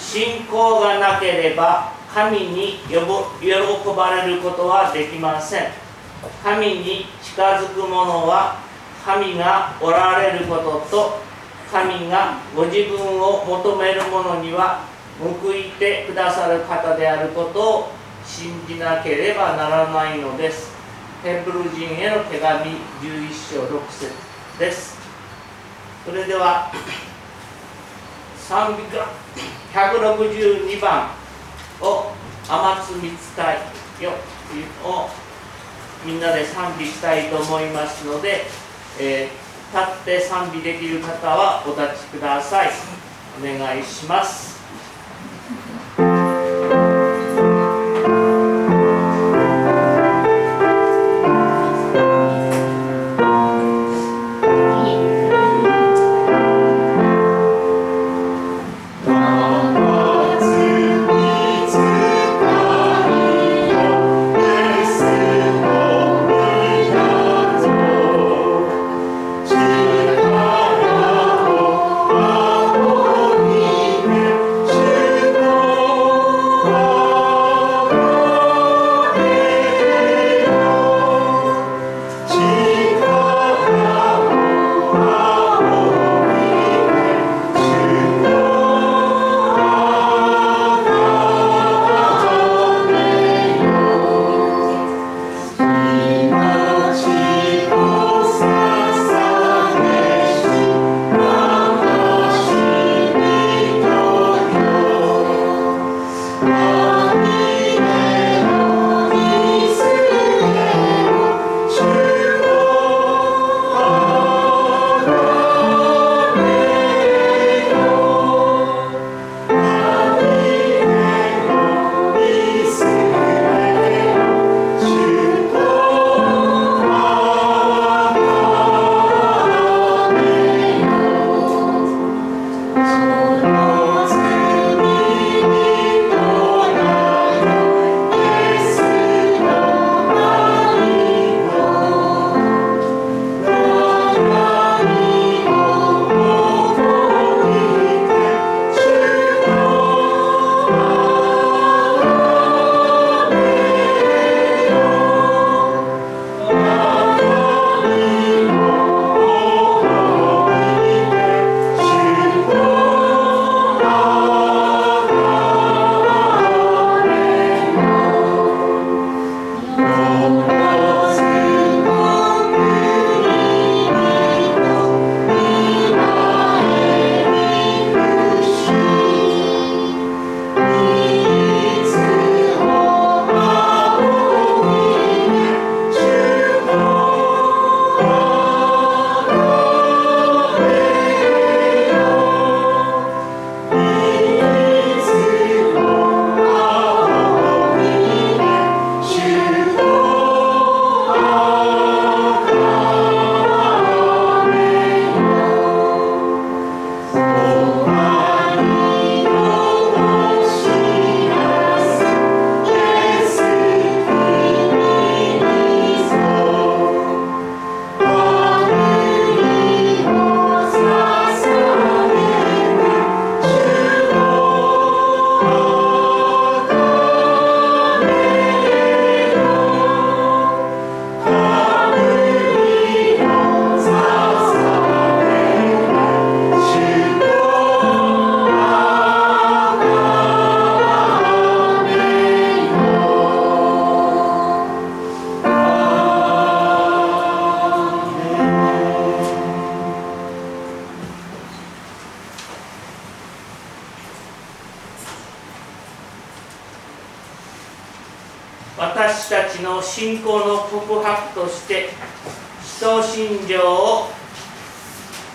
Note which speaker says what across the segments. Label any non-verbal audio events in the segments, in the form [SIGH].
Speaker 1: 信仰がなければ神に喜ばれることはできません。神に近づく者は神がおられることと神がご自分を求める者には報いてくださる方であることを信じなければならないのです。テンプル人への手紙11章6節です。それでは賛美歌162番を天津見伝よをみんなで賛美したいと思いますので、えー、立って賛美できる方はお立ちください。お願いします。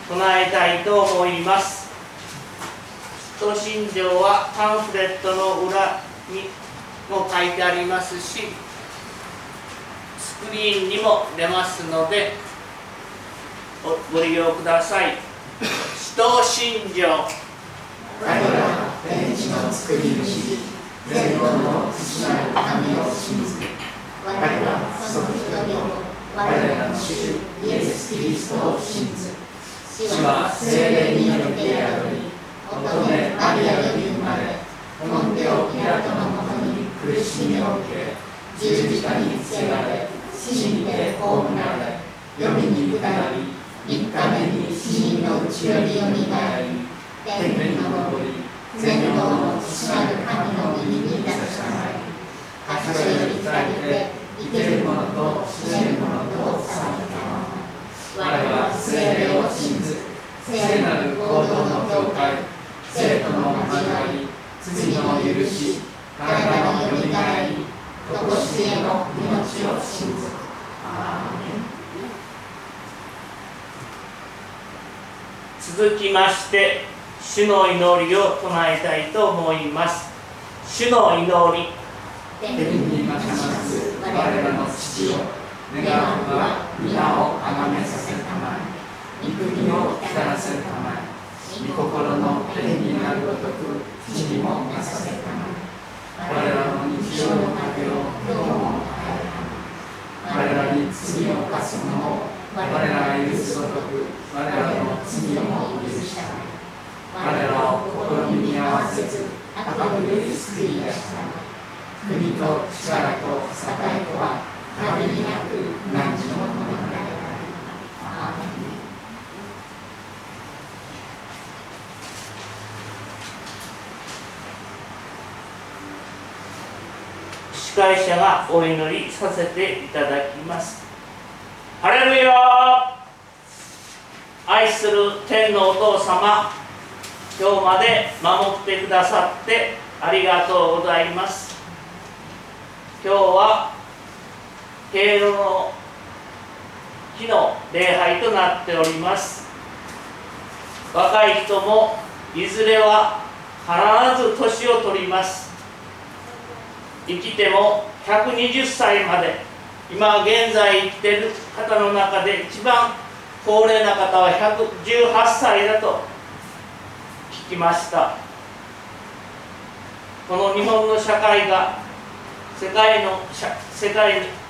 Speaker 1: 唱えたいと思います。使徒信条はパンフレットの裏にも書いてありますしスクリーンにも出ますのでご利用ください。使徒信条彼
Speaker 2: は天地の作り主全能の父なる神を信じて我らはその人々我らの主イエス・キリストを信じて主は精霊によって宿り乙女マリアより生まれ本領ピラトのもとに苦しみを受け十字架につけられ死にて葬られ読みに下り三日目に死人のうちよりよみがえり天に昇り全能の父なる神の右にいたしまい箇所より二人で生けるものと死ねるものとされたまま我は精霊を信ず聖なる行動の教会。生徒の交わり罪の許し。体のよみがえり。とこしえの命を信ずアーメン。
Speaker 1: 続きまして主の祈りを唱えたいと思います。主の祈り。
Speaker 2: 天にまします。我らの父よ願うは皆をあがめさせるたまえ御国を来たらせるたまえ御心の天になるごとく地にもなさせるたまえ我らの日常の旅を今日も与えたまえ我らに罪を犯す者を我らが許すごとく我らの罪をも許したまえ我らを試みに合わせず悪より救い。出したまえ国と力と栄とは
Speaker 1: 司会者がお祈りさせていただきます。ハレルヤ愛する天のお父様今日まで守ってくださってありがとうございます。今日は敬老の日の礼拝となっております。若い人もいずれは必ず年を取ります。生きても120歳まで今現在生きている方の中で一番高齢な方は118歳だと聞きました。この日本の社会が世界の世界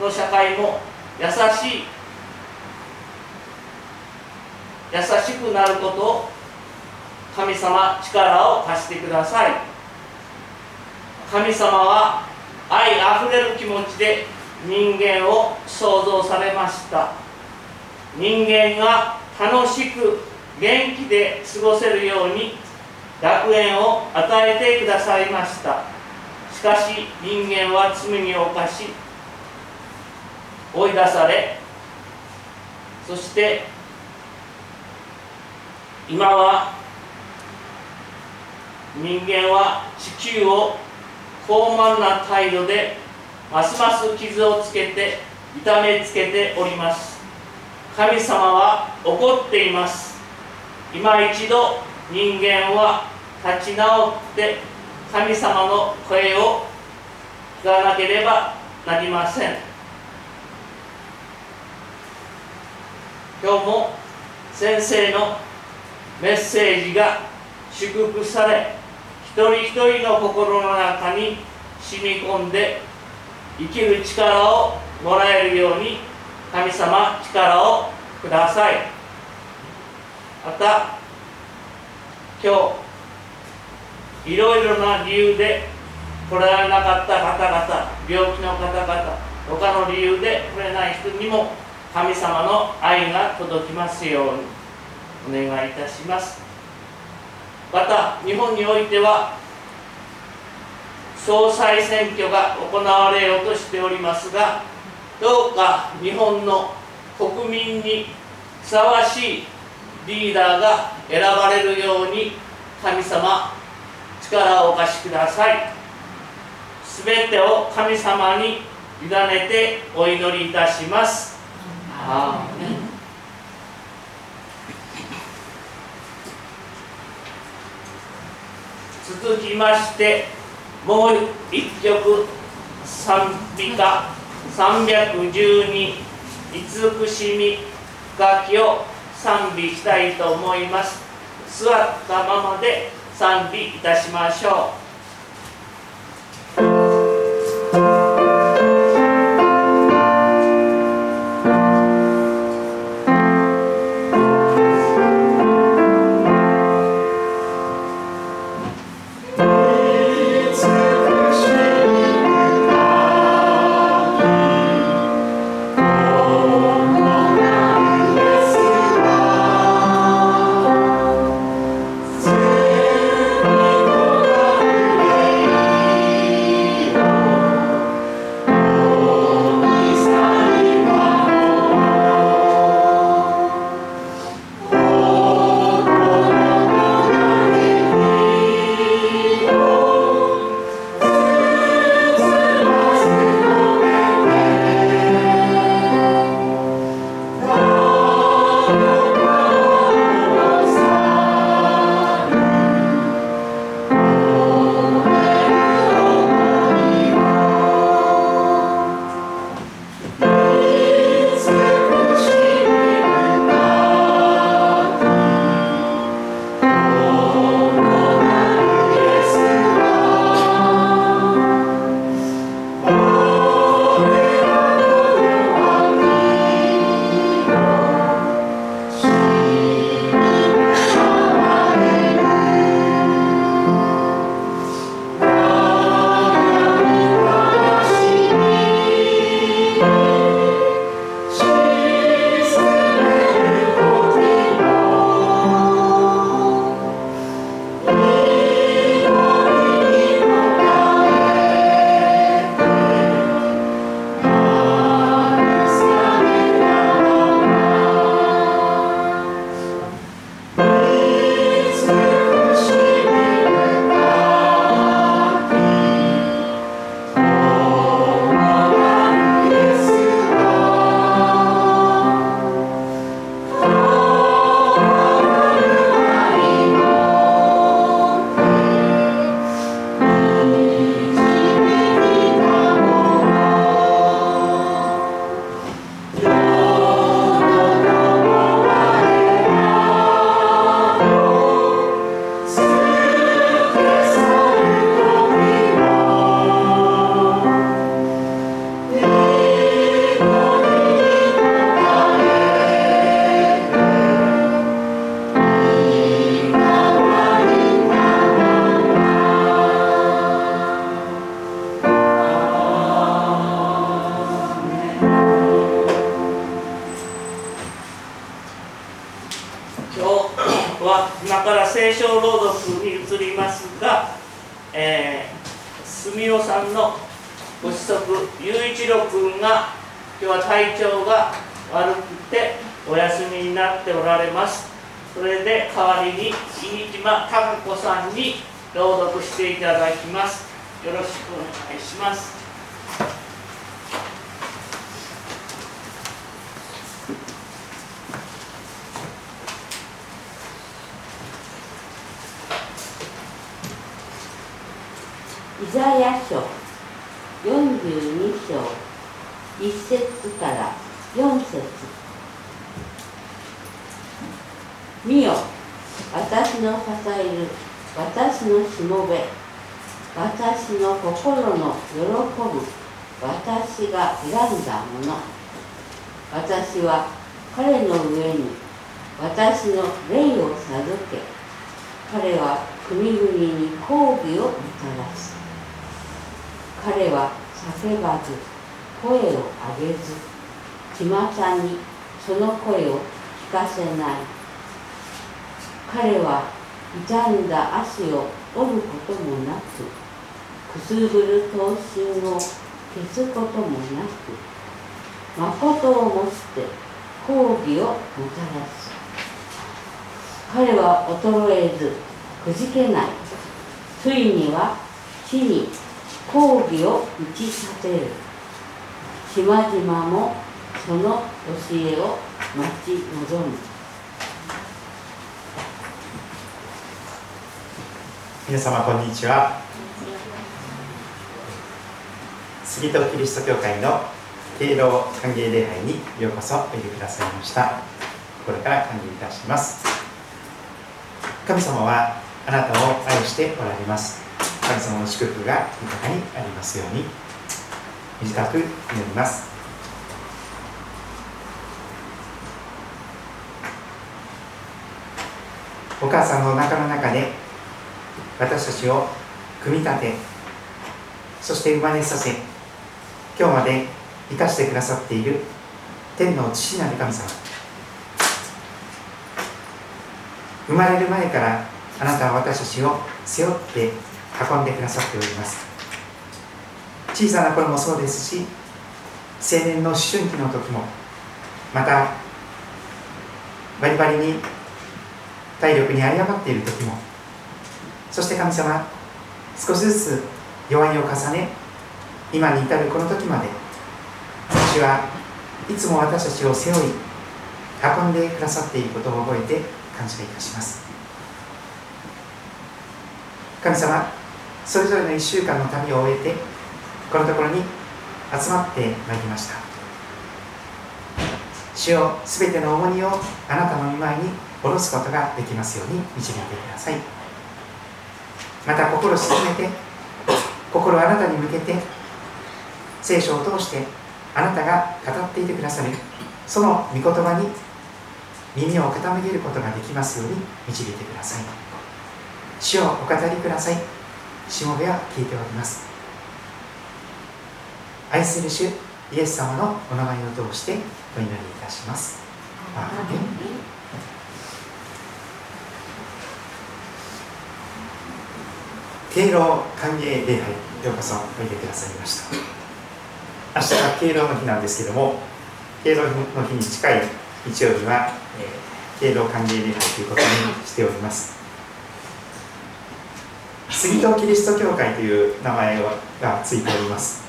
Speaker 1: の社会も優しい優しくなることを神様力を貸してください。神様は愛あふれる気持ちで人間を創造されました。人間が楽しく元気で過ごせるように楽園を与えてくださいました。しかし人間は罪に犯し追い出されそして今は人間は地球を高慢な態度でますます傷をつけて痛めつけております。神様は怒っています。今一度人間は立ち直って神様の声を聞かなければなりません。今日も先生のメッセージが祝福され一人一人の心の中に染み込んで生きる力をもらえるように神様力をください。また今日いろいろな理由で来られなかった方々病気の方々他の理由で来れない人にも神様の愛が届きますように。お願いいたします。また日本においては総裁選挙が行われようとしておりますがどうか日本の国民にふさわしいリーダーが選ばれるように神様力をお貸しください。すべてを神様に委ねてお祈りいたします。続きましてもう一曲賛美歌。312慈しみ楽器を賛美したいと思います。座ったままで賛美いたしましょう。
Speaker 3: 7 42章。1節から。4節。見よ。私の支える。私のしもべ。私の心の喜ぶ。私が選んだもの。私は彼の上に。私の霊を授け。彼は国々に抗議をもたらす。彼は叫ばず声を上げず巷にその声を聞かせない。彼は傷んだ足を折ることもなくくすぐる刀身を消すこともなく誠をもって抗議をもたらす。彼は衰えずくじけない。ついには地に抗議を打ち立てる島々もその教えを待ち望む。
Speaker 4: 皆様こんにちは。杉戸キリスト教会の敬老歓迎礼拝にようこそおいでくださいました。これから歓迎いたします。神様はあなたを愛しておられます。神様の祝福が豊かにありますように。短く祈ります。お母さんの中の中で私たちを組み立てそして生まれさせ今日まで生かしてくださっている天の父なる神様。生まれる前からあなたは私たちを背負って運んでくださっております。小さな頃もそうですし青年の思春期の時もまたバリバリに体力に誤っている時もそして神様少しずつ弱いを重ね今に至るこの時まで主はいつも私たちを背負い運んでくださっていることを覚えて感謝いたします。神様それぞれの1週間の旅を終えてこのところに集まってまいりました。主よすべての重荷をあなたの御前に下ろすことができますように導いてください。また心を沈めて心をあなたに向けて聖書を通してあなたが語っていてくださるその御言葉に耳を傾けることができますように導いてください。主をお語りください。しもべは聞いております。愛する主イエス様のお名前を通してお祈りいたします。アーメン敬老歓迎礼拝ようこそおいでくださいました。明日が敬老の日なんですけども敬老の日に近い日曜日は、えー、敬老歓迎礼拝ということにしております。杉戸キリスト教会という名前がついております。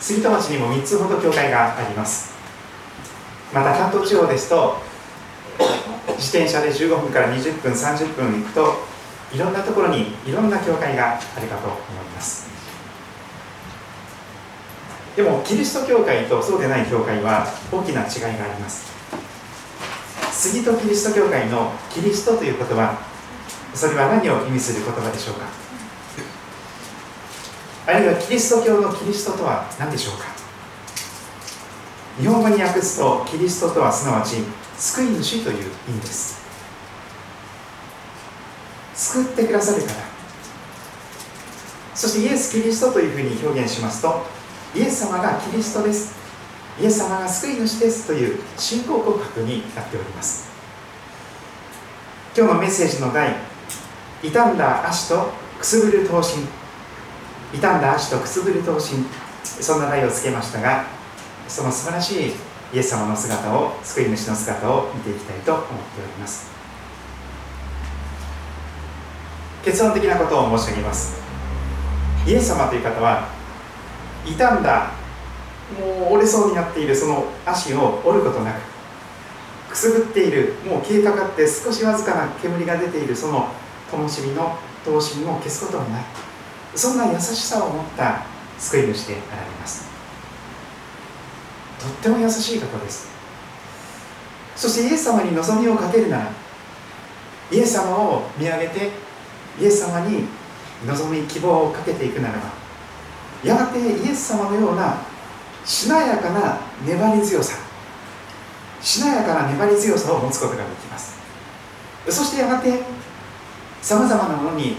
Speaker 4: 杉戸町にも3つほど教会があります。また関東地方ですと自転車で15分から20分30分行くといろんなところにいろんな教会があるかと思います。でもキリスト教会とそうでない教会は大きな違いがあります。杉戸キリスト教会のキリストという言葉それは何を意味する言葉でしょうか？あるいはキリスト教のキリストとは何でしょうか？日本語に訳すとキリストとはすなわち救い主という意味です。救ってくださる方。そしてイエス・キリストというふうに表現しますとイエス様がキリストです。イエス様が救い主ですという信仰告白になっております。今日のメッセージの題傷んだ足とくすぶる闘身。傷んだ足とくすぶる闘身。そんな題をつけましたがその素晴らしいイエス様の姿を救い主の姿を見ていきたいと思っております。結論的なことを申し上げます。イエス様という方は傷んだもう折れそうになっているその足を折ることなくくすぶっているもう消えかかって少しわずかな煙が出ているその灯火の灯身を消すことはない。そんな優しさを持った救い主であられます。とっても優しい方です。そしてイエス様に望みをかけるならイエス様を見上げてイエス様に望み希望をかけていくならばやがてイエス様のようなしなやかな粘り強さしなやかな粘り強さを持つことができます。そしてやがてさまざまなものに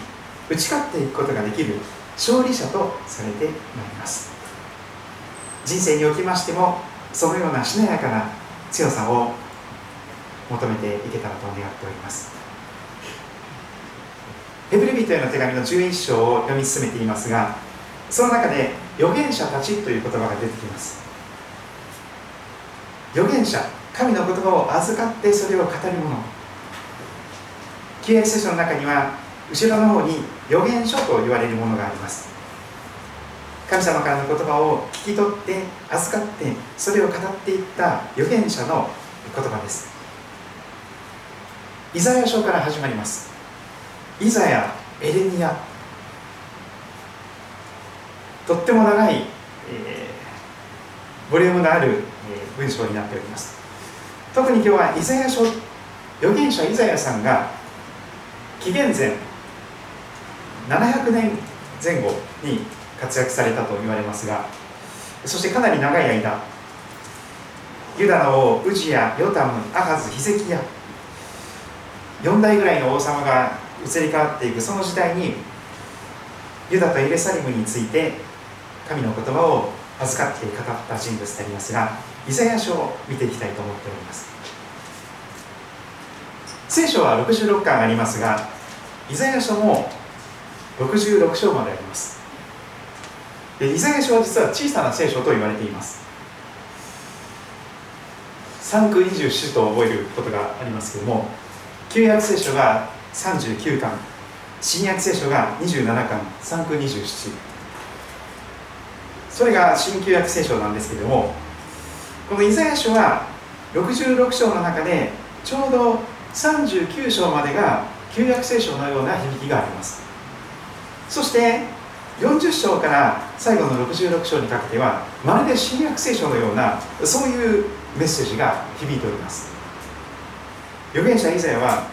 Speaker 4: 打ち勝っていくことができる勝利者とされてまいります。人生におきましてもそのようなしなやかな強さを求めていけたらと願っております。ヘブル人への手紙の11章を読み進めていますがその中で預言者たちという言葉が出てきます。預言者神の言葉を預かってそれを語る者。旧約聖書の中には後ろの方に預言書と言われるものがあります。神様からの言葉を聞き取って預かってそれを語っていった預言者の言葉です。イザヤ書から始まります。イザヤエレミア。とっても長い、えボリュームのある文章になっております。特に今日はイザヤ書預言者イザヤさんが紀元前700年前後に活躍されたと言われますがそしてかなり長い間ユダの王ウジヤヨタムアハズヒゼキヤ4代ぐらいの王様が移り変わっていくその時代にユダとエルサレムについて神の言葉を預かって語った人物でありますがイザヤ書を見ていきたいと思っております。聖書は66巻ありますがイザヤ書も66章まであります。でイザヤ書は実は小さな聖書と言われています。3区20種と覚えることがありますけれども旧約聖書が39巻新約聖書が27巻3区27それが新旧約聖書なんですけれどもこのイザヤ書は66章の中でちょうど39章までが旧約聖書のような響きがあります。そして40章から最後の66章にかけてはまるで新約聖書のようなそういうメッセージが響いております。預言者イザヤは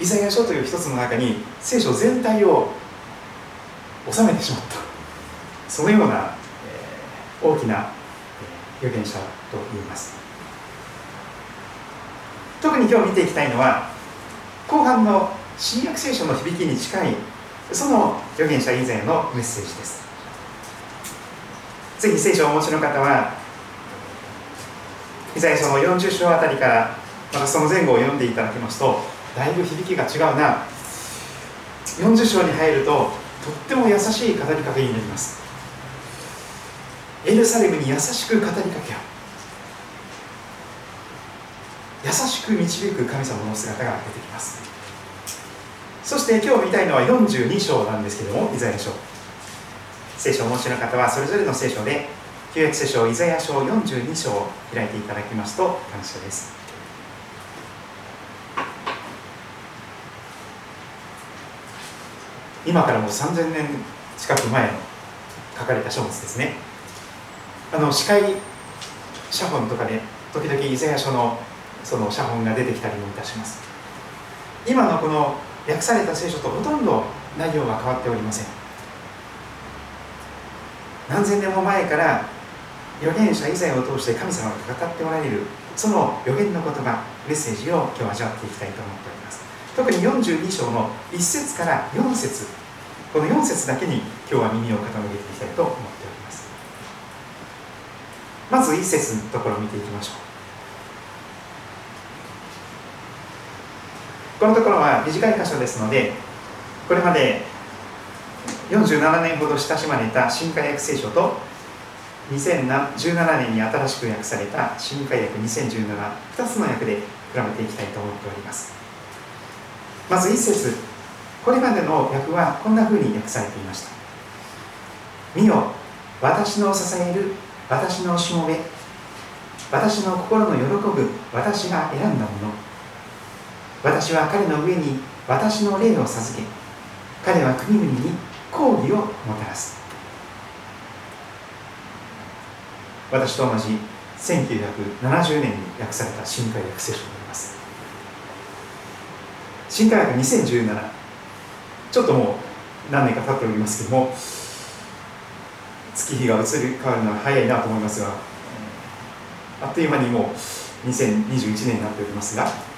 Speaker 4: イザヤ書という一つの中に聖書全体を収めてしまった。そのような、え、大きな預言者と言います。特に今日見ていきたいのは後半の新約聖書の響きに近いその預言者以前のメッセージです。ぜひ聖書をお持ちの方はイザヤ書の40章あたりからまたその前後を読んでいただきますとだいぶ響きが違うな。40章に入るととっても優しい語りかけになります。エルサレムに優しく語りかけよう。優しく導く神様の姿が出てきます。そして今日見たいのは42章なんですけどもイザヤ書。聖書をお持ちの方はそれぞれの聖書で旧約聖書イザヤ書42章を開いていただきますと感謝です。今からもう3000年近く前の書かれた書物ですね。あの司会写本とかで時々イザヤ書のその写本が出てきたりもいたします。今のこの訳された聖書とほとんど内容が変わっておりません。何千年も前から預言者以前を通して神様が語っておられるその預言の言葉メッセージを今日味わっていきたいと思っております。特に42章の1節から4節この4節だけに今日は耳を傾けていきたいと思っております。まず1節のところを見ていきましょう。このところは短い箇所ですのでこれまで47年ほど親しまれた新化訳聖書と2017年に新しく訳された新化訳20172つの訳で比べていきたいと思っております。まず一節これまでの訳はこんなふうに訳されていました。見よ私の支える私のしもべ私の心の喜ぶ私が選んだもの。私は彼の上に私の霊を授け彼は国々に抗議をもたらす。私と同じ1970年に訳された新海訳聖書になります。新海訳2017ちょっともう何年か経っておりますけども月日が移り変わるのは早いなと思いますがあっという間にもう2021年になっておりますが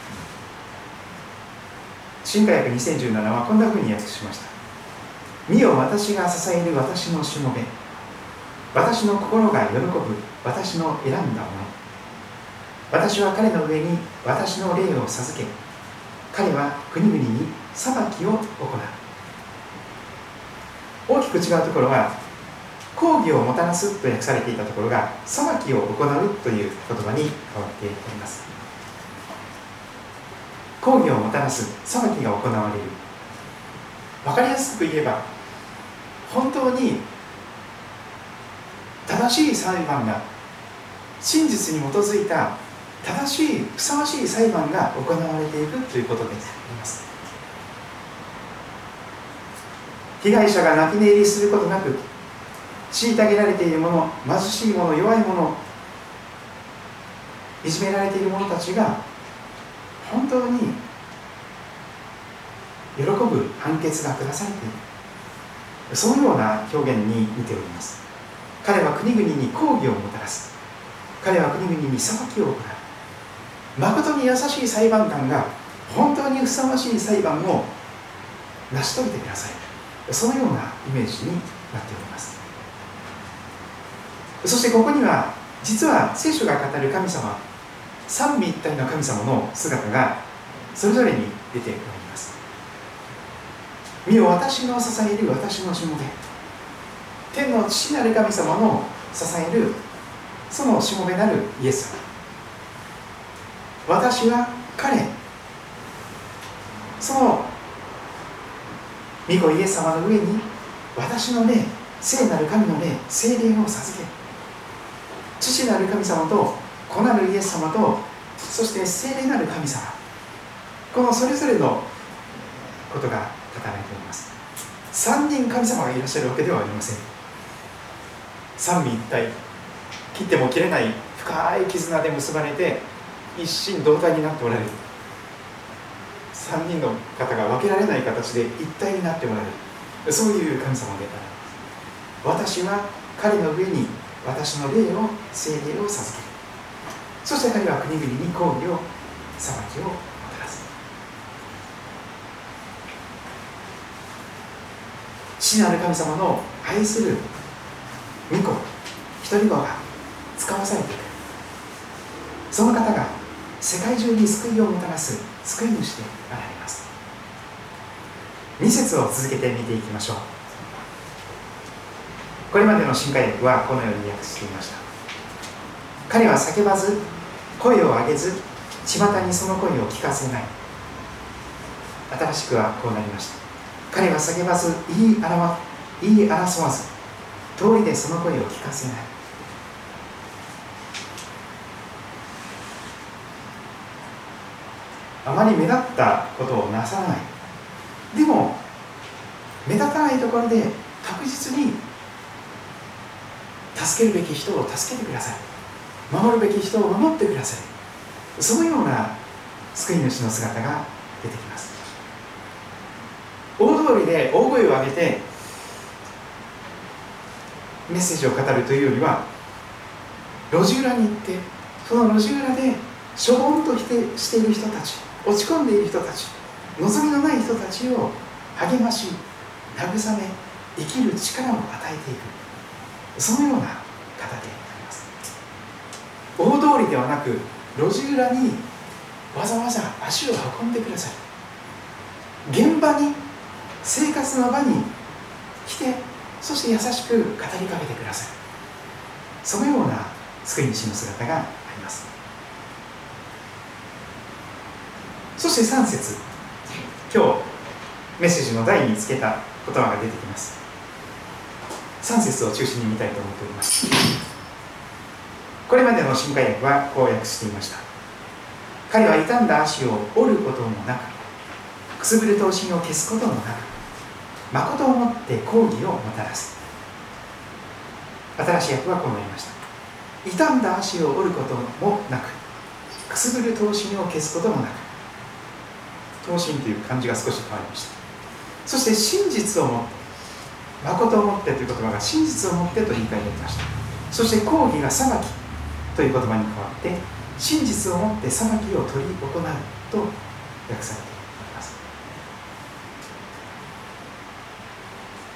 Speaker 4: 新海訳2017はこんなふうに訳しました。見よ私が支える私のしもべ。私の心が喜ぶ私の選んだもの。私は彼の上に私の霊を授け。彼は国々に裁きを行う。大きく違うところは抗議をもたらすと訳されていたところが裁きを行うという言葉に変わっております。抗議をもたらす裁きが行われる。分かりやすく言えば本当に正しい裁判が真実に基づいた正しいふさわしい裁判が行われていくということであります。被害者が泣き寝入りすることなく虐げられている者貧しい者弱い者いじめられている者たちが本当に喜ぶ判決が下されている。そのような表現に見ております。彼は国々に抗議をもたらす。彼は国々に裁きを行う誠に優しい裁判官が本当にふさわしい裁判を成し遂げてください。そのようなイメージになっております。そしてここには実は聖書が語る神様三位一体の神様の姿がそれぞれに出ております。身を私の支える私のしもべ天の父なる神様の支えるそのしもべなるイエス様。私は彼。その御子イエス様の上に私の霊聖なる神の霊聖霊を授け。父なる神様と子なるイエス様とそして聖霊なる神様。このそれぞれのことが語られております。3人神様がいらっしゃるわけではありません。三位一体。切っても切れない深い絆で結ばれて一心同体になっておられる。3人の方が分けられない形で一体になっておられる。そういう神様である。私は彼の上に私の霊を聖霊を授けるそして彼は国々に抗議を裁きをもたらす。父なる神様の愛する御子一人子が使わされていく。その方が世界中に救いをもたらす救い主であられます。2節を続けて見ていきましょう。これまでの新化訳はこのように訳していました。彼は叫ばず声を上げず巷にその声を聞かせない。新しくはこうなりました。彼は叫ばず言い表言い争わず通りでその声を聞かせない。あまり目立ったことをなさない。でも目立たないところで確実に助けるべき人を助けてください守るべき人を守ってください。そのような救い主の姿が出てきます。大通りで大声を上げてメッセージを語るというよりは路地裏に行ってその路地裏でしょぼんとしてしている人たち落ち込んでいる人たち望みのない人たちを励まし慰め生きる力を与えていく。そのような方で。大通りではなく路地裏にわざわざ足を運んでください。現場に生活の場に来てそして優しく語りかけてください。そのような救い主の姿があります。そして3節。今日メッセージの題につけた言葉が出てきます。3節を中心に見たいと思っております。これまでの新化訳はこう訳していました。彼は傷んだ足を折ることもなくくすぶる刀身を消すこともなく誠をもって抗議をもたらす。新しい訳はこうなりました。傷んだ足を折ることもなくくすぶる刀身を消すこともなく刀身という漢字が少し変わりました。そして真実をもって誠をもってという言葉が真実をもってと言い換えられました。そして抗議が裁きという言葉に変わって真実をもって裁きを取り行うと訳されています。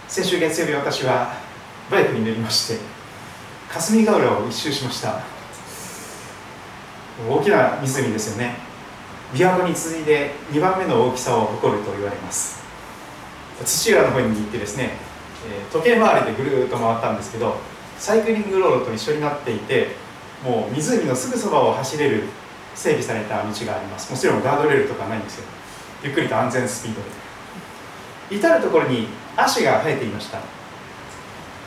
Speaker 4: 先週月曜日私はバイクに乗りまして霞ヶ浦を一周しました。大きな湖ですよね。琵琶湖に続いて2番目の大きさを誇ると言われます。土浦の方に行ってですね時計回りでぐるっと回ったんですけどサイクリングロードと一緒になっていてもう湖のすぐそばを走れる整備された道があります。もちろんガードレールとかないんですよ。ゆっくりと安全スピードで。至る所に足が生えていました。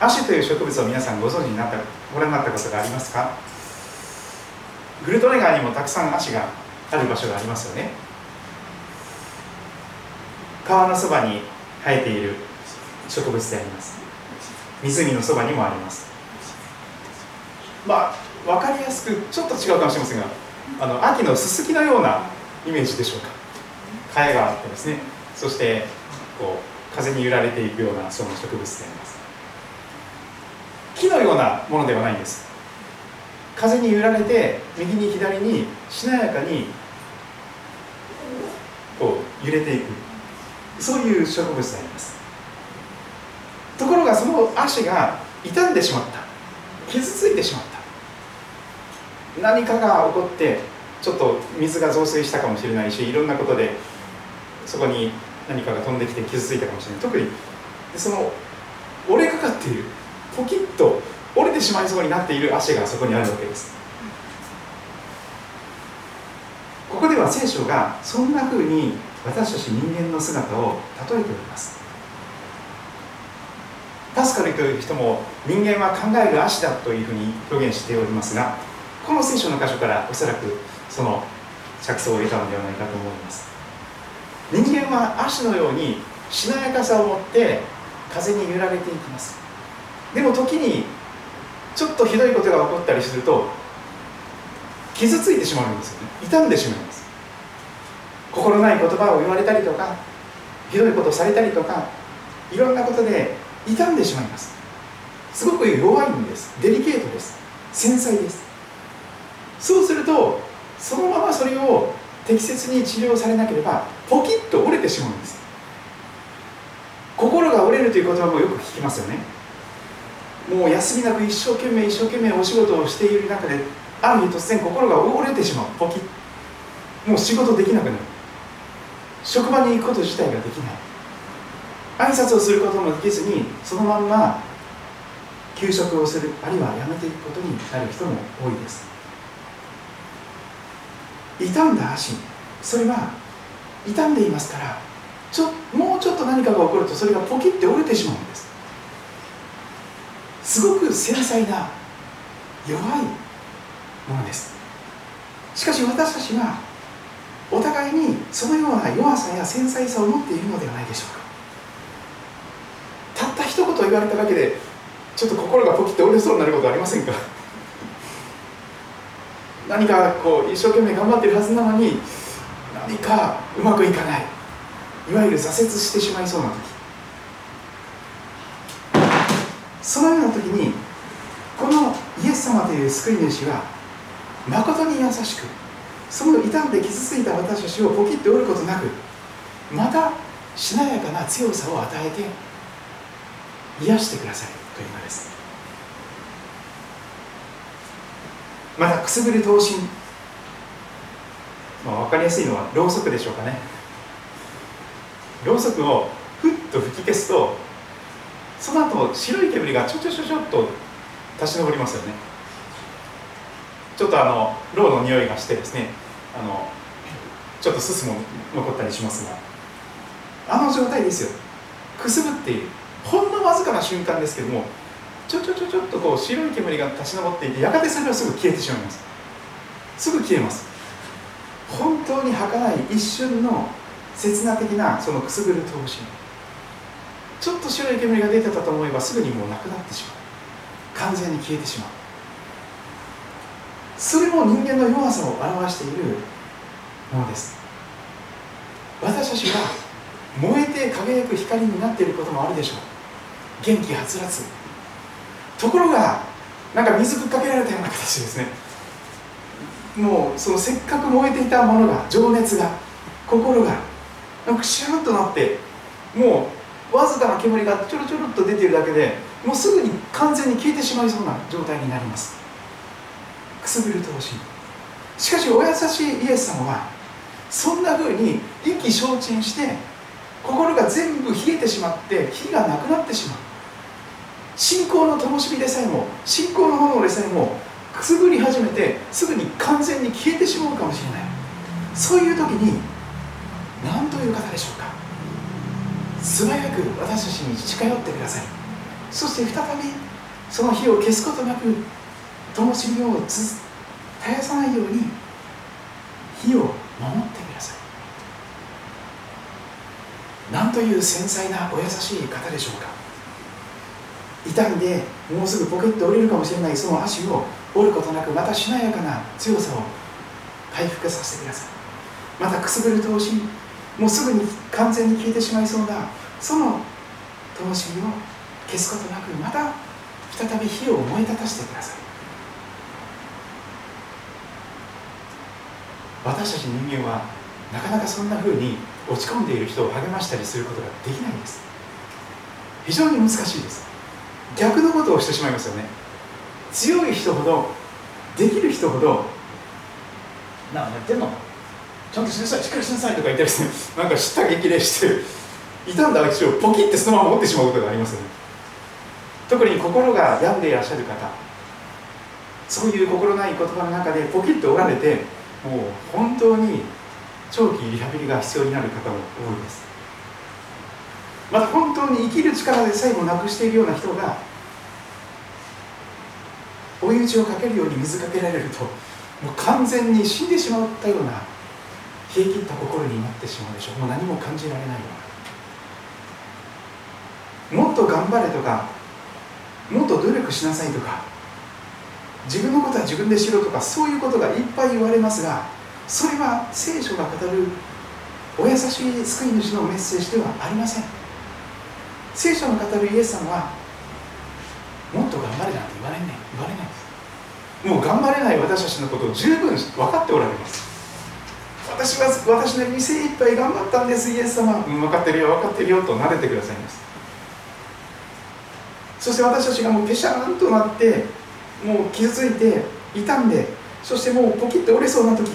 Speaker 4: 足という植物を皆さんご存知になったご覧になったことがありますか？グルトネ川にもたくさん足がある場所がありますよね。川のそばに生えている植物であります。湖のそばにもあります。まあ分かりやすくちょっと違うかもしれませんがあの秋のすすきのようなイメージでしょうか。茅があってですね。そしてこう風に揺られていくようなその植物であります木のようなものではないんです。風に揺られて右に左にしなやかにこう揺れていく。そういう植物であります。ところがその足が傷んでしまった。傷ついてしまった。何かが起こってちょっと水が増水したかもしれないしいろんなことでそこに何かが飛んできて傷ついたかもしれない。特にその折れかかっているポキッと折れてしまいそうになっている足がそこにあるわけです。ここでは聖書がそんなふうに私たち人間の姿を例えております。パスカルという人も人間は考える足だというふうに表現しておりますがこの聖書の箇所からおそらくその着想を得たのではないかと思います。人間は足のようにしなやかさを持って風に揺られていきます。でも時にちょっとひどいことが起こったりすると傷ついてしまうんですよね。傷んでしまいます。心ない言葉を言われたりとかひどいことをされたりとかいろんなことで傷んでしまいます。すごく弱いんです。デリケートです。繊細です。そうするとそのままそれを適切に治療されなければポキッと折れてしまうんです。心が折れるという言葉もよく聞きますよね。もう休みなく一生懸命一生懸命お仕事をしている中である日突然心が折れてしまう。ポキッ。もう仕事できなくなる。職場に行くこと自体ができない。挨拶をすることもできずにそのまんま休職をするあるいは辞めていくことになる人も多いです。傷んだ足それは傷んでいますからちょもうちょっと何かが起こるとそれがポキって折れてしまうんです。すごく繊細な弱いものです。しかし私たちはお互いにそのような弱さや繊細さを持っているのではないでしょうか。たった一言言われただけでちょっと心がポキって折れそうになることありませんか？何かこう一生懸命頑張ってるはずなのに何かうまくいかない。いわゆる挫折してしまいそうな時。そのような時にこのイエス様という救い主は誠に優しくその傷んで傷ついた私たちをポキッと折ることなくまたしなやかな強さを与えて癒してくださいというのです。またくすぶる刀身、まあ、分かりやすいのはろうそくでしょうかね。ろうそくをふっと吹き消すとその後白い煙がちょちょちょちょっと立ち上りますよね。ちょっとあのろうの匂いがしてですねあのちょっとすすも残ったりしますが。あの状態ですよ。くすぶっている。ほんのわずかな瞬間ですけどもちょちょちょちょっとこう白い煙が立ち上っていてやがてそれはすぐ消えてしまいます。すぐ消えます。本当に儚い一瞬の刹那的なそのくすぐる闘身ちょっと白い煙が出てたと思えばすぐにもうなくなってしまう。完全に消えてしまう。それも人間の弱さを表しているものです。私たちは燃えて輝く光になっていることもあるでしょう。元気はつらつ。ところがなんか水ぶっかけられたような形ですね。もうそのせっかく燃えていたものが情熱が心がなんかシューッとなってもうわずかな煙がちょろちょろっと出ているだけでもうすぐに完全に消えてしまいそうな状態になります。くすぐる闘身しかしお優しいイエス様はそんな風に意気消沈して心が全部冷えてしまって火がなくなってしまう。信仰の灯火でさえも信仰の炎でさえもくすぐり始めてすぐに完全に消えてしまうかもしれない。そういう時に何という方でしょうか。素早く私たちに近寄ってください。そして再びその火を消すことなく灯火を絶やさないように火を守ってください。なんという繊細なお優しい方でしょうか。痛んでもうすぐポケット折れるかもしれないその足を折ることなくまたしなやかな強さを回復させてください。またくすぶる灯火もうすぐに完全に消えてしまいそうなその灯火を消すことなくまた再び火を燃え立たせてください。私たち人間はなかなかそんな風に落ち込んでいる人を励ましたりすることができないんです。非常に難しいです。逆のことをしてしまいますよね。強い人ほどできる人ほどなあやってんのちゃんとしなさいしっかりしなさいとか言ってですねなんか知った激励して傷んだ足をポキってそのまま折ってしまうことがありますよね。特に心が病んでいらっしゃる方そういう心ない言葉の中でポキッと折られてもう本当に長期リハビリが必要になる方も多いです。また本当に生きる力でさえもなくしているような人が追い打ちをかけるように水かけられるともう完全に死んでしまったような冷え切った心になってしまうでしょう。もう何も感じられないような。もっと頑張れとかもっと努力しなさいとか自分のことは自分でしろとかそういうことがいっぱい言われますがそれは聖書が語るお優しい救い主のメッセージではありません。聖書の語るイエス様はもっと頑張れなんて言われない言われないですもう頑張れない私たちのことを十分分かっておられます。私は私なりに精一杯頑張ったんです。イエス様、うん、分かってるよ分かってるよと撫でてくださいます。そして私たちがもうぺしゃーんとなってもう傷ついて傷んでそしてもうポキッと折れそうな時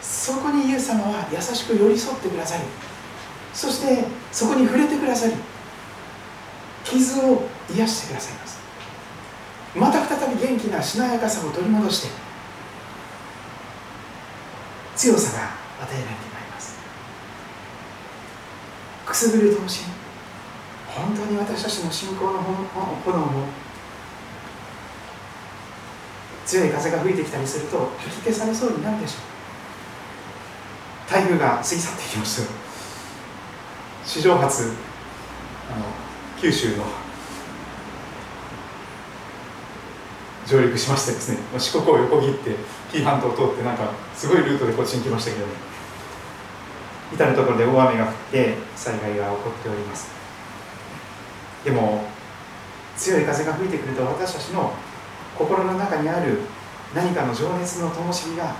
Speaker 4: そこにイエス様は優しく寄り添ってくださりそしてそこに触れてくださり傷を癒してくださいます。また再び元気なしなやかさを取り戻して強さが与えられてまいります。くすぐる灯神本当に私たちの信仰の炎も強い風が吹いてきたりすると吹き消されそうになるでしょう。台風が過ぎ去っていきました史上初あの九州の上陸しましてですね四国を横切って紀伊半島を通ってなんかすごいルートでこっちに来ましたけど至る所で大雨が降って災害が起こっております。でも強い風が吹いてくると私たちの心の中にある何かの情熱の灯火が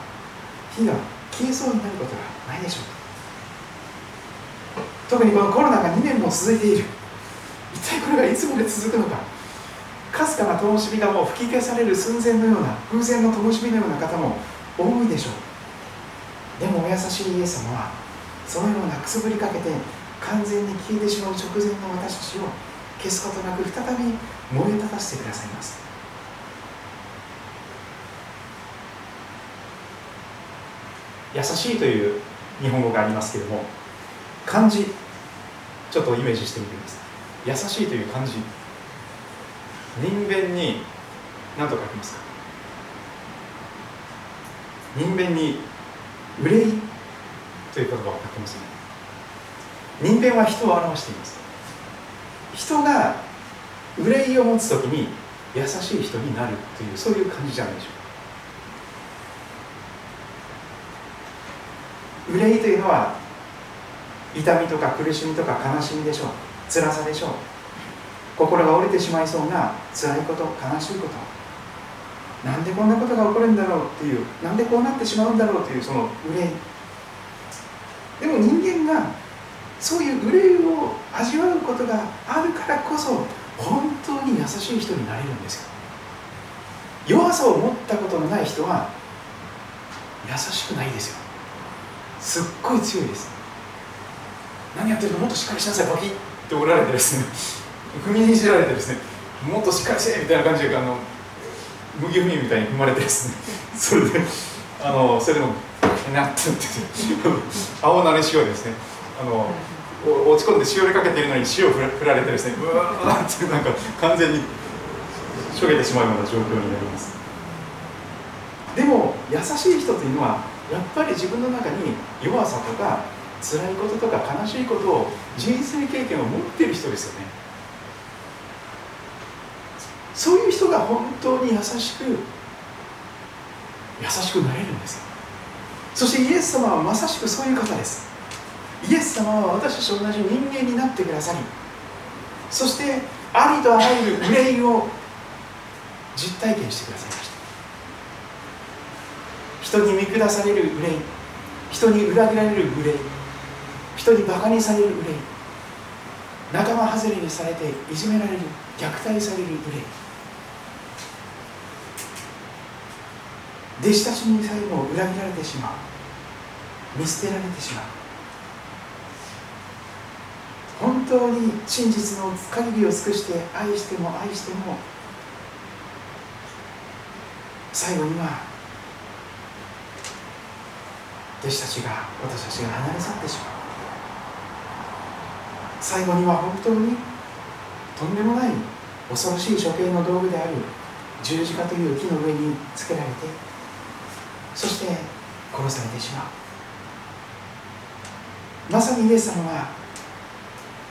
Speaker 4: 火が消えそうになることがないでしょうか。特にこのコロナが2年も続いている。一体これがいつまで続くのか。かすかな灯火がもう吹き消される寸前のような風前の灯火のような方も多いでしょう。でもお優しいイエス様はそのようなくすぶりかけて完全に消えてしまう直前の私たちを消すことなく再び燃え立たせてくださいます。優しいという日本語がありますけれども漢字ちょっとイメージしてみてください。優しいという漢字人弁に何と書きますか？人弁に憂いという言葉を書きますね。人弁は人を表しています。人が憂いを持つ時に優しい人になるというそういう感じじゃないでしょうか。憂いというのは痛みとか苦しみとか悲しみでしょう。辛さでしょう。心が折れてしまいそうな辛いこと悲しいこと。なんでこんなことが起こるんだろうっていうなんでこうなってしまうんだろうというその憂い。でも人間がそういう憂いを味わうことがあるからこそ本当に優しい人になれるんですよ。弱さを持ったことのない人は優しくないですよ。すっごい強いです。何やってるのもっとしっかりしなさいバキ。ッっておられてですね踏みにじられてですねもっとしっかりせえみたいな感じであの麦踏みみたいに踏まれてですね [LAUGHS] それであのそれでもなってって [LAUGHS] 青なれ塩ですねあの落ち込んでしおれかけているのに塩を振られてですねうわーってなんか完全にしょげてしまうような状況になります。でも優しい人というのはやっぱり自分の中に弱さとか辛いこととか悲しいことを人生経験を持っている人ですよね。そういう人が本当に優しく優しくなれるんですそしてイエス様はまさしくそういう方です。イエス様は私たちと同じ人間になってくださりそしてありとあらゆる憂いを実体験してくださいました。人に見下される憂い人に裏切られる憂い人にバカにされる憂い。仲間外れにされていじめられる虐待される憂い。弟子たちにさえも裏切られてしまう。見捨てられてしまう。本当に真実の限りを尽くして愛しても愛しても最後には弟子たちが私たちが離れ去ってしまう。最後には本当にとんでもない恐ろしい処刑の道具である十字架という木の上につけられてそして殺されてしまう。まさにイエス様は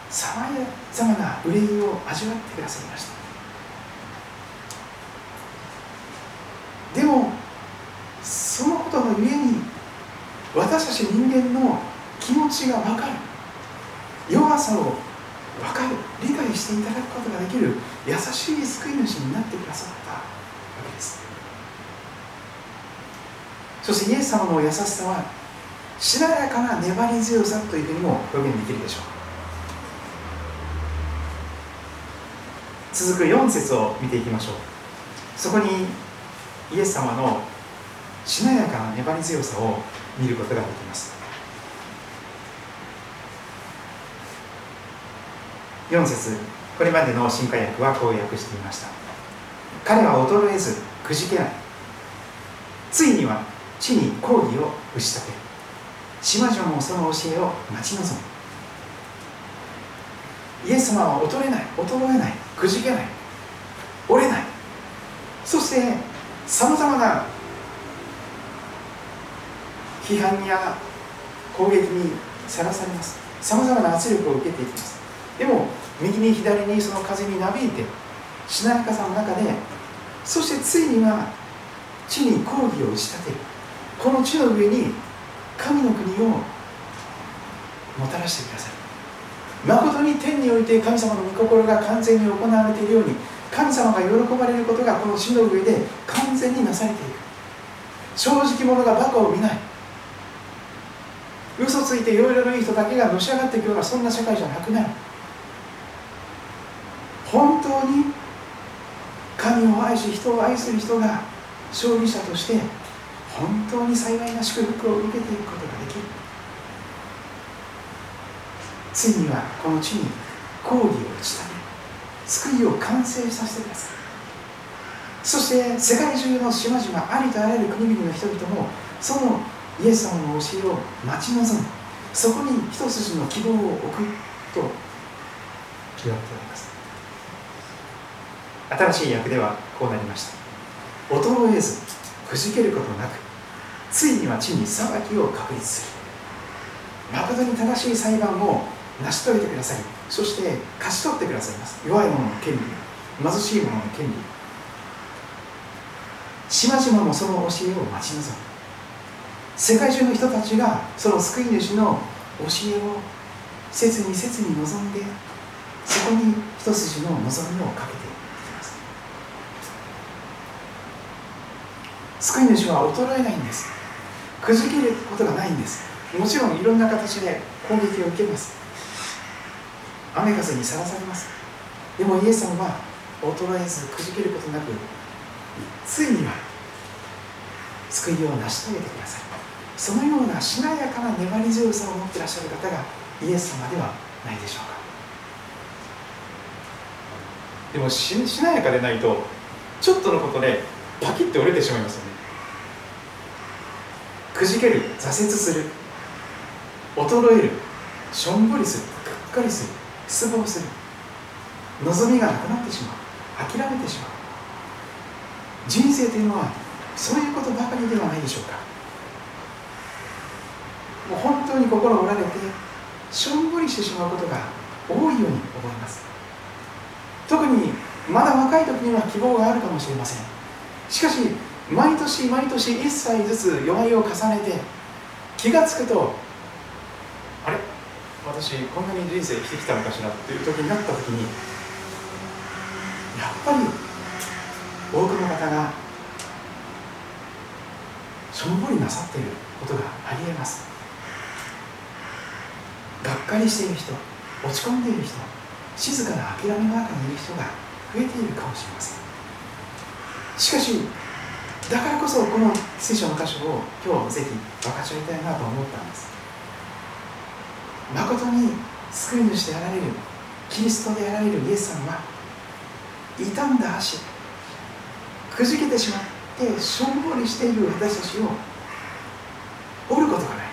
Speaker 4: さまざまな憂いを味わってくださいました。でもそのことのゆえに私たち人間の気持ちが分かる。弱さを分かる理解していただくことができる優しい救い主になってくださったわけです。そしてイエス様の優しさはしなやかな粘り強さというふうにも表現できるでしょう。続く4節を見ていきましょう。そこにイエス様のしなやかな粘り強さを見ることができます。4節これまでの新化訳はこう訳していました。彼は衰えずくじけない。ついには地に抗議を打ち立て島々もその教えを待ち望む。イエス様は衰えない衰えないくじけない折れない。そしてさまざまな批判や攻撃にさらされます。さまざまな圧力を受けていきます。でも右に左にその風になびいてしなやかさの中でそしてついには地に抗議を打ち立てる。この地の上に神の国をもたらしてください誠に天において神様の御心が完全に行われているように神様が喜ばれることがこの地の上で完全になされていく。正直者がバカを見ない。嘘ついていろいろいい人だけがのし上がっていくようなそんな社会じゃなくなる。本当に神を愛し人を愛する人が勝利者として本当に幸いな祝福を受けていくことができる。ついにはこの地に抗議を打ち立て救いを完成させてください。そして世界中の島々ありとあらゆる国々の人々もそのイエス様の教えを待ち望むそこに一筋の希望を置くと言われております。新しい訳ではこうなりました。衰えずくじけることなくついには地に裁きを確立する。誠に正しい裁判を成し遂げてくださいそして勝ち取ってくださいます。弱い者の権利貧しい者の権利島々もその教えを待ち望む。世界中の人たちがその救い主の教えを切に切に望んでそこに一筋の望みをかけて救い主は衰えないんです。くじけることがないんです。もちろんいろんな形で攻撃を受けます。雨風にさらされます。でもイエス様は衰えずくじけることなくついには救いを成し遂げてくださいそのようなしなやかな粘り強さを持っていらっしゃる方がイエス様ではないでしょうか。でもしなやかでないとちょっとのことでパキッて折れてしまいますよね。くじける挫折する衰えるしょんぼりするがっかりする失望する望みがなくなってしまう諦めてしまう。人生というのはそういうことばかりではないでしょうか。もう本当に心折られてしょんぼりしてしまうことが多いように思います。特にまだ若い時には希望があるかもしれません。しかし毎年毎年1歳ずつ弱いを重ねて気が付くとあれ？私こんなに人生生きてきたのかしらっていう時になった時にやっぱり多くの方がしょんぼりなさっていることがありえます。がっかりしている人落ち込んでいる人静かな諦めの中にいる人が増えているかもしれません。しかしだからこそこの聖書の箇所を今日ぜひ分かち合いたいなと思ったんです。誠に救い主であられるキリストであられるイエス様は傷んだ足くじけてしまってしょんぼりしている私たちを折ることがない。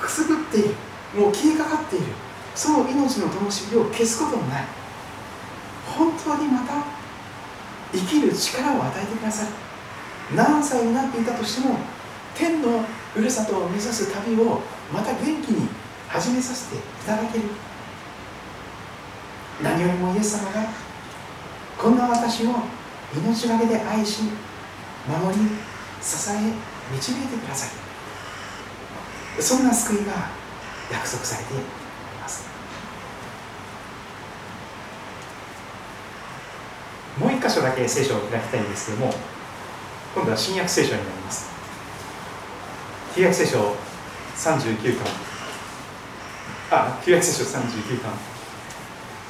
Speaker 4: くすぶっているもう消えかかっているその命の灯火を消すこともない。本当にまた生きる力を与えてくださる何歳になっていたとしても天のふるさとを目指す旅をまた元気に始めさせていただける。何よりもイエス様がこんな私を命がけで愛し守り支え導いてください。そんな救いが約束されていますもう一箇所だけ聖書を開きたいんですけども今度は新約聖書になります。旧約聖書39巻。あ旧約聖書39巻。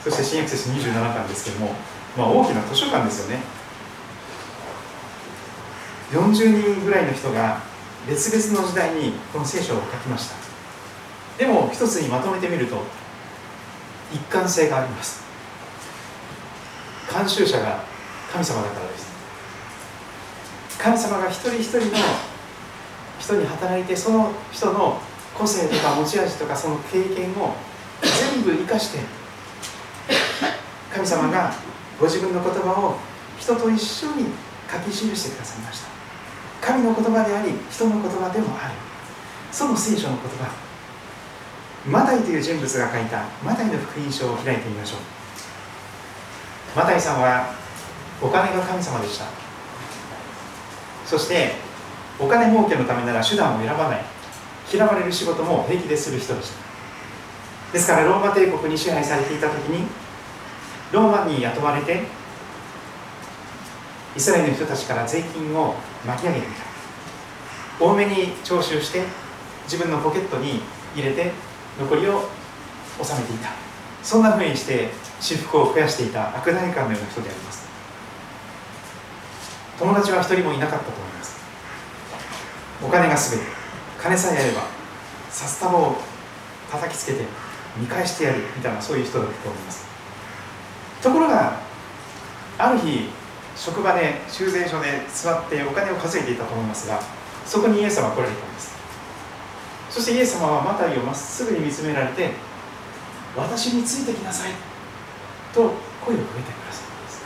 Speaker 4: そして新約聖書27巻ですけども、まあ、大きな図書館ですよね。40人ぐらいの人が別々の時代にこの聖書を書きました。でも一つにまとめてみると一貫性があります。監修者が神様だからです。神様が一人一人の人に働いてその人の個性とか持ち味とかその経験を全部生かして神様がご自分の言葉を人と一緒に書き記してくださいました。神の言葉であり人の言葉でもある。その聖書の言葉。マタイという人物が書いたマタイの福音書を開いてみましょう。マタイさんはお金が神様でした。そしてお金儲けのためなら手段を選ばない。嫌われる仕事も平気でする人でした。ですからローマ帝国に支配されていた時にローマに雇われてイスラエルの人たちから税金を巻き上げていた。多めに徴収して自分のポケットに入れて残りを納めていた。そんなふうにして私服を増やしていた悪代官のような人であります。友達は一人もいなかったと思います。お金が全て金さえあれば札束を叩きつけて見返してやるみたいなそういう人だと思います。ところがある日職場で修繕所で座ってお金を稼いでいたと思いますがそこにイエス様が来られたんです。そしてイエス様はマタイをまっすぐに見つめられて私についてきなさい。と声をかけてくださいます。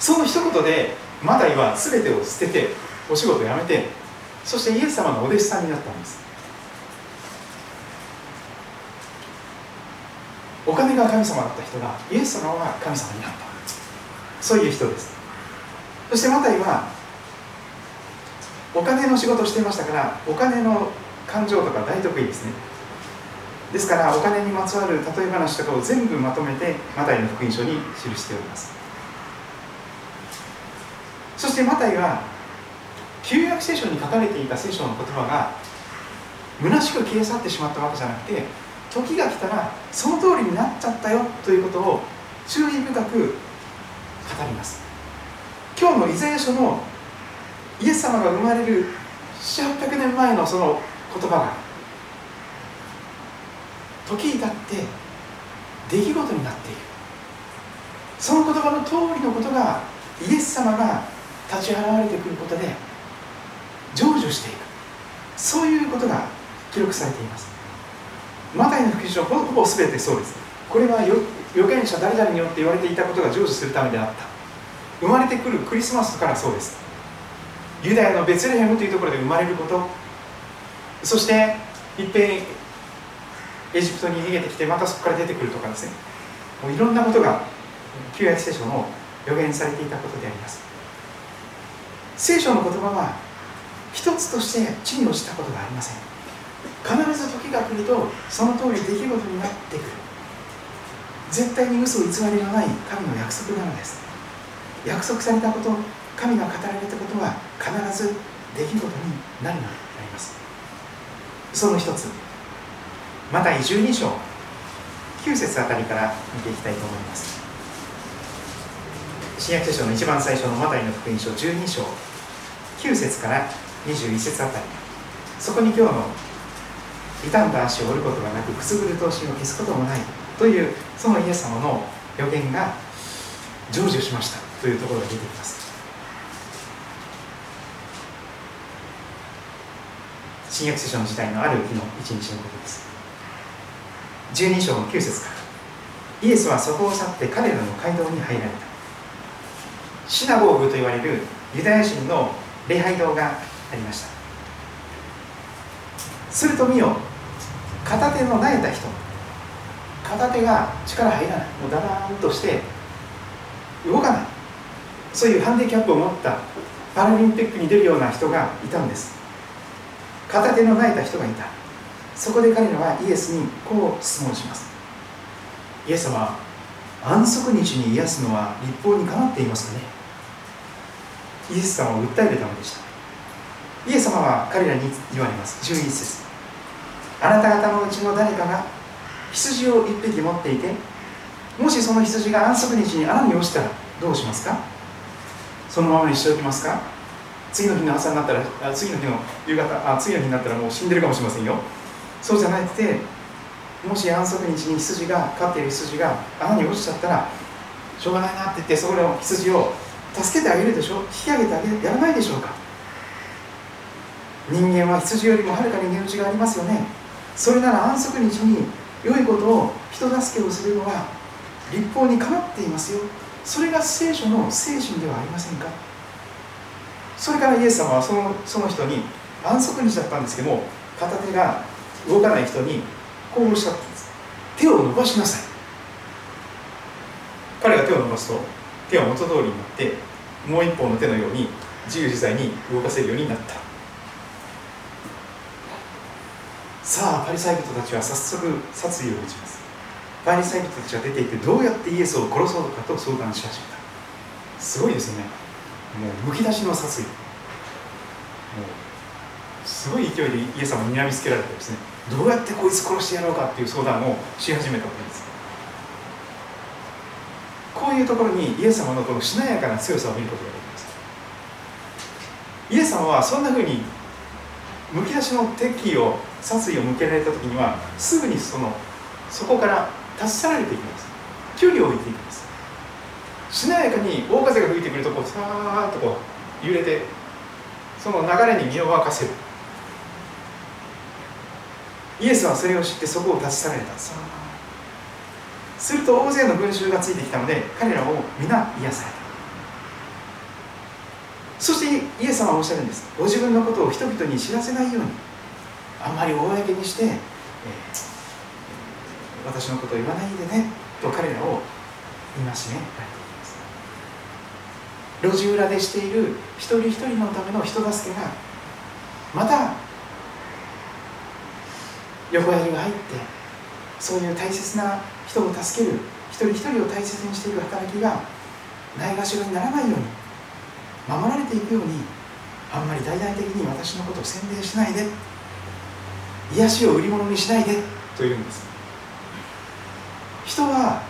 Speaker 4: その一言でマタイは全てを捨ててお仕事を辞めてそしてイエス様のお弟子さんになったんです。お金が神様だった人がイエス様は神様になった。そういう人です。そしてマタイはお金の仕事をしていましたからお金の感情とか大得意ですね。ですからお金にまつわる例え話とかを全部まとめてマタイの福音書に記しております。そしてマタイは旧約聖書に書かれていた聖書の言葉が虚しく消え去ってしまったわけじゃなくて時が来たらその通りになっちゃったよということを注意深く語ります。今日のイザヤ書のイエス様が生まれる7800年前のその言葉が時にたって出来事になっているその言葉の通りのことがイエス様が立ち現れてくることで成就していく。そういうことが記録されています。マタイの福音書はほぼ全てそうです。これは預言者誰々によって言われていたことが成就するためであった。生まれてくるクリスマスからそうです。ユダヤのベツレヘムというところで生まれること。そしていっぺんエジプトに逃げてきてまたそこから出てくるとかですね。もういろんなことが旧約聖書の予言されていたことであります。聖書の言葉は一つとして地に落ちたことがありません。必ず時が来るとその通り出来事になってくる。絶対に嘘偽りのない神の約束なのです。約束されたこと神が語られたことは必ず出来事になるのであります。その一つ。また12章9節あたりから見ていきたいと思います。新約聖書の一番最初のマタイの福音書12章9節から21節あたり。そこに今日の傷んだ足を折ることがなくくすぐる闘心を消すこともないというそのイエス様の予言が成就しましたというところが出てきます。新約聖書の時代のある日の一日のことです。12章の9節から。イエスはそこを去って彼らの街道に入られた。シナゴーグと言われるユダヤ人の礼拝堂がありました。すると見よ片手の苗えた人片手が力入らない。もうダダーンとして動かない。そういうハンディキャップを持ったパラリンピックに出るような人がいたんです。片手の苗えた人がいた。そこで彼らはイエスにこう質問します。イエス様安息日に癒すのは立法にかなっていますかね？イエス様を訴えるためでした。イエス様は彼らに言われます。11節。あなた方のうちの誰かが羊を1匹持っていてもしその羊が安息日に穴に落ちたらどうしますか？そのままにしておきますか？次の日の朝になったら次の日の夕方あ次の日になったらもう死んでるかもしれませんよ。そうじゃなくてもし安息日に羊が飼っている羊が穴に落ちちゃったらしょうがないなって言ってそこの羊を助けてあげるでしょ？引き上げてあげるやらないでしょうか？人間は羊よりもはるかに値打ちがありますよね。それなら安息日に良いことを人助けをするのは立法にかなっていますよ。それが聖書の精神ではありませんか？それからイエス様はそのその人に安息日だったんですけども片手が動かない人にこうおっしゃったんです。手を伸ばしなさい。彼が手を伸ばすと手は元通りになってもう一方の手のように自由自在に動かせるようになった。さあパリサイ人たちは早速殺意を打ちます。パリサイ人たちが出ていってどうやってイエスを殺そうかと相談し始めた。すごいですよね。もうむき出しの殺意。もうすごい勢いでイエス様に睨みつけられてですねどうやってこいつ殺してやろうかっていう相談をし始めたわけです。こういうところにイエス様のこのしなやかな強さを見ることができます。イエス様はそんなふうにむき出しの敵意を殺意を向けられた時にはすぐにそのそこから立ち去られていきます。距離を置いていきます。しなやかに大風が吹いてくるとこうさーっとこう揺れてその流れに身を任せる。イエスはそれを知ってそこを立ち去られたすると大勢の群衆がついてきたので彼らを皆癒された。そしてイエス様はおっしゃるんです。ご自分のことを人々に知らせないようにあんまり公にして、えー、私のことを言わないでねと彼らを戒められています。路地裏でしている一人一人のための人助けがまた横やりが入ってそういう大切な人を助ける一人一人を大切にしている。働きがないがしろにならないように守られていくようにあんまり大々的に私のことを宣伝しないで癒しを売り物にしないでというんです人はや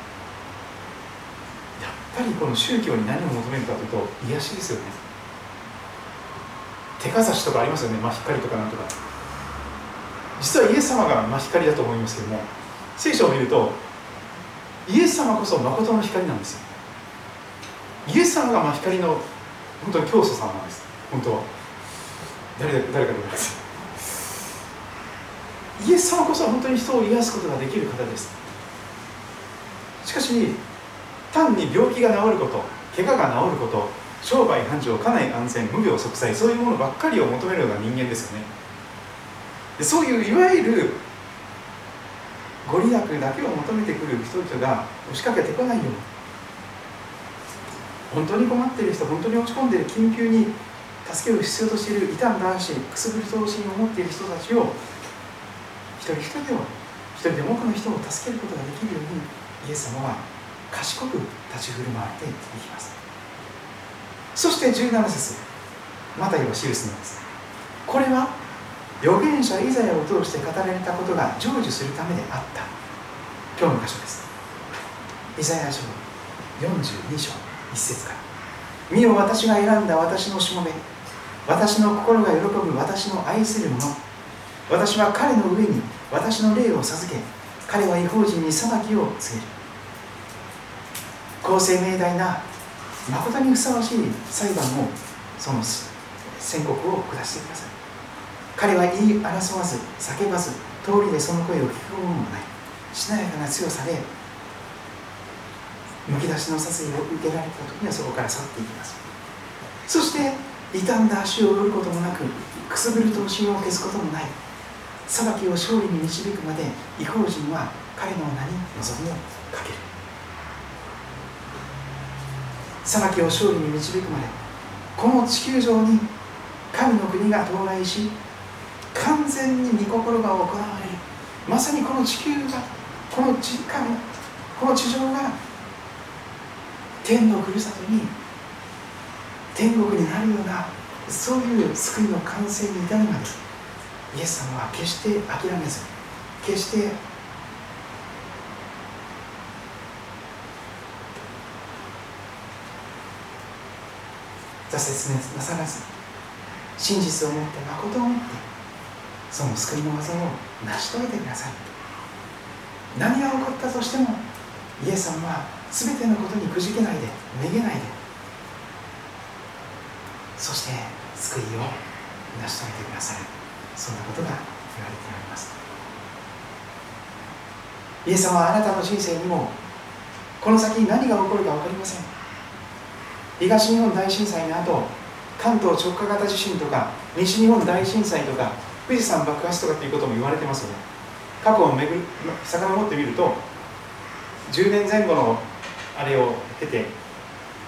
Speaker 4: っぱりこの宗教に何を求めるかというと癒しですよね手かざしとかありますよね真光とかなんとか実はイエス様が真光だと思いますけども聖書を見るとイエス様こそ誠の光なんですイエス様が真光の本当に教祖さんなんです。本当は。誰誰かでございます。イエス様こそ本当に人を癒すことができる方です。しかし単に病気が治ること怪我が治ること商売繁盛家内安全無病息災そういうものばっかりを求めるような人間ですよね。そういういわゆるご利益だけを求めてくる人々が押しかけてこないように。本当に困っている人本当に落ち込んでいる緊急に助けを必要としている傷んだ足くすぶる闘心を持っている人たちを一人一人を一人でも多くの人を助けることができるようにイエス様は賢く立ち振る舞っていきます。そして17節マタイを記すのです。これは預言者イザヤを通して語られたことが成就するためであった。今日の箇所です。イザヤ書42章1節から。見よ私が選んだ私のしもべ。私の心が喜ぶ私の愛する者。私は彼の上に私の霊を授け。彼は違法人に裁きを告げる。公正明大な誠にふさわしい裁判をその宣告を下してください。彼は言い争わず叫ばず通りでその声を聞くものもない。しなやかな強さでむき出しの殺意を受けられた時にはそこから去っていきます。そして傷んだ足を折ることもなくくすぶる闘心を消すこともない。裁きを勝利に導くまで違法人は彼の名に望みをかける。裁きを勝利に導くまでこの地球上に神の国が到来し完全に御心が行われる。まさにこの地球がこの地神この地上が天のふるさとに天国になるようなそういう救いの完成に至るまでイエス様は決して諦めず決して挫折なさらず真実を持って誠を持ってその救いの技を成し遂げてください。何が起こったとしてもイエス様は全てのことにくじけないでめげないでそして救いを成し遂げてくださいそんなことが言われております。イエス様はあなたの人生にもこの先何が起こるか分かりません。東日本大震災の後関東直下型地震とか西日本大震災とか富士山爆発とかっていうことも言われてますよね。過去を巡る遡ってみると10年前後のあれを経て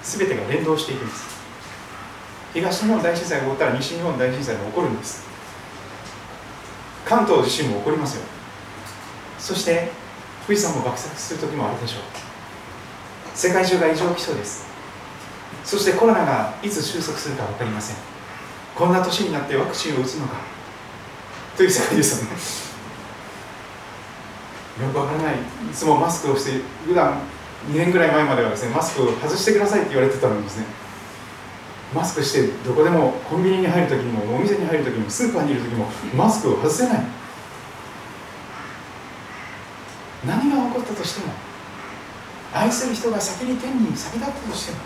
Speaker 4: 全てが連動していくんです。東日本大震災が起こったら西日本大震災も起こるんです。関東地震も起こりますよ。そして富士山も爆発する時もあるでしょう。世界中が異常気象です。そしてコロナがいつ収束するか分かりません。こんな年になってワクチンを打つのか。という世界ですよね。よくわからない。いつもマスクをして普段2年ぐらい前まではですねマスクを外してくださいって言われてたのにですね。マスクしてどこでもコンビニに入るときもお店に入るときもスーパーにいるときもマスクを外せない。何が起こったとしても愛する人が先に天に先立ったとしても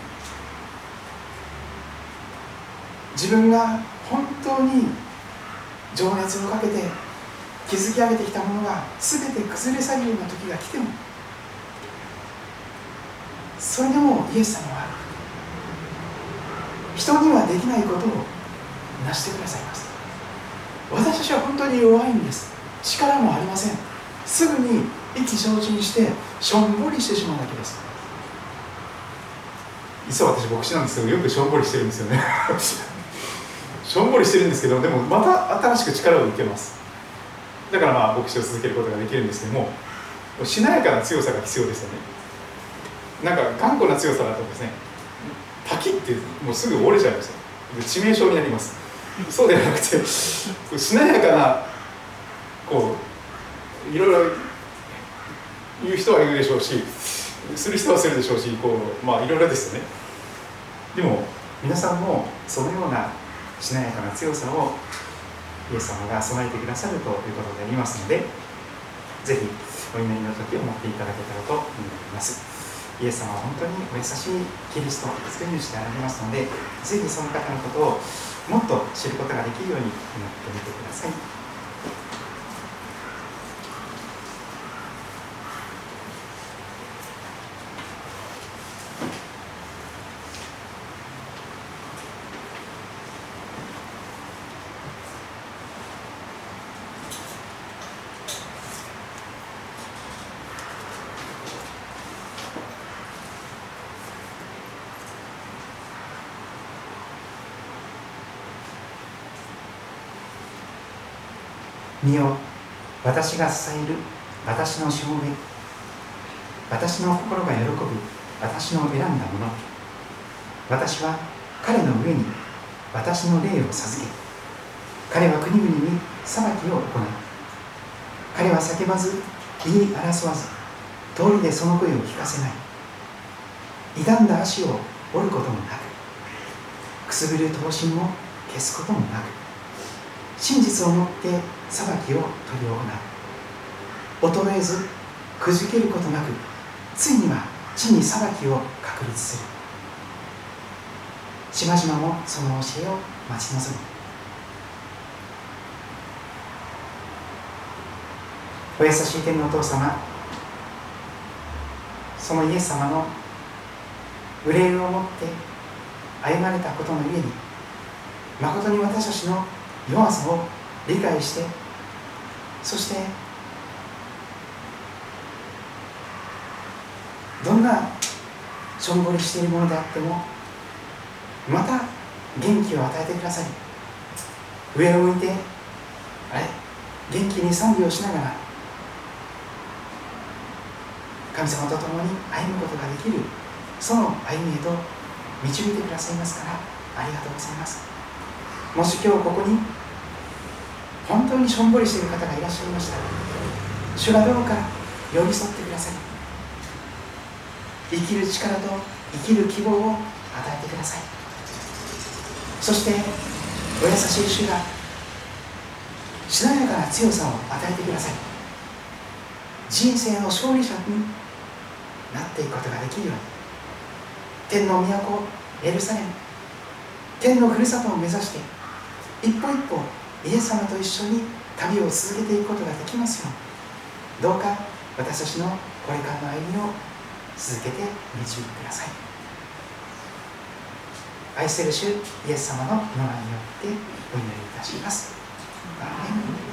Speaker 4: 自分が本当に情熱をかけて築き上げてきたものが全て崩れ去るような時が来てもそれでもイエス様は人にはできないことを成してくださいます。私たちは本当に弱いんです。力もありません。すぐに意気消沈してしょんぼりしてしまうだけです。実は私牧師なんですけどよくしょんぼりしてるんですよね。しょんぼりしてるんですけどでもまた新しく力を受けます。だからまあ牧師を続けることができるんですけどもしなやかな強さが必要ですよね。なんか頑固な強さだとですねパキってもうすぐ折れちゃいますよ。致命傷になります。そうではなくてしなやかなこういろいろ言う人は言うでしょうしする人はするでしょうしこうまあいろいろですよね。でも皆さんもそのようなしなやかな強さをイエス様が備えてくださるということでありますのでぜひお祈りの時を持っていただけたらと思いますイエス様は本当にお優しいキリスト救い主であられますのでぜひその方のことをもっと知ることができるように祈ってみてください。見よ。私が支える。私のしもべ私の心が喜ぶ。私の選んだもの。私は彼の上に。私の霊を授け。彼は国々に裁きを行う。彼は叫ばず言い争わず通りでその声を聞かせない。傷んだ足を折ることもなく。くすぶる刀身も消すこともなく。真実をもって裁きを執り行う衰えずくじけることなくついには地に裁きを確立する。島々もその教えを待ち望む。お優しい天のお父様そのイエス様の憂いを持って歩まれたことのゆえに誠に私たちの弱さを理解してそしてどんなしょんぼりしているものであってもまた元気を与えてください。上を向いてあれ元気に賛美をしながら神様と共に歩むことができるその歩みへと導いてくださいますからありがとうございます。もし今日ここに本当にしょんぼりしている方がいらっしゃいました主がどうか寄り添ってください。生きる力と生きる希望を与えてください。そしてお優しい主がしなやかな強さを与えてください。人生の勝利者になっていくことができるように。天の都エルサレム。天のふるさとを目指して一歩一歩イエス様と一緒に旅を続けていくことができますようどうか私たちのこれからの歩みを続けて導いてください。愛する主イエス様の名前によってお祈りいたします。アーメン。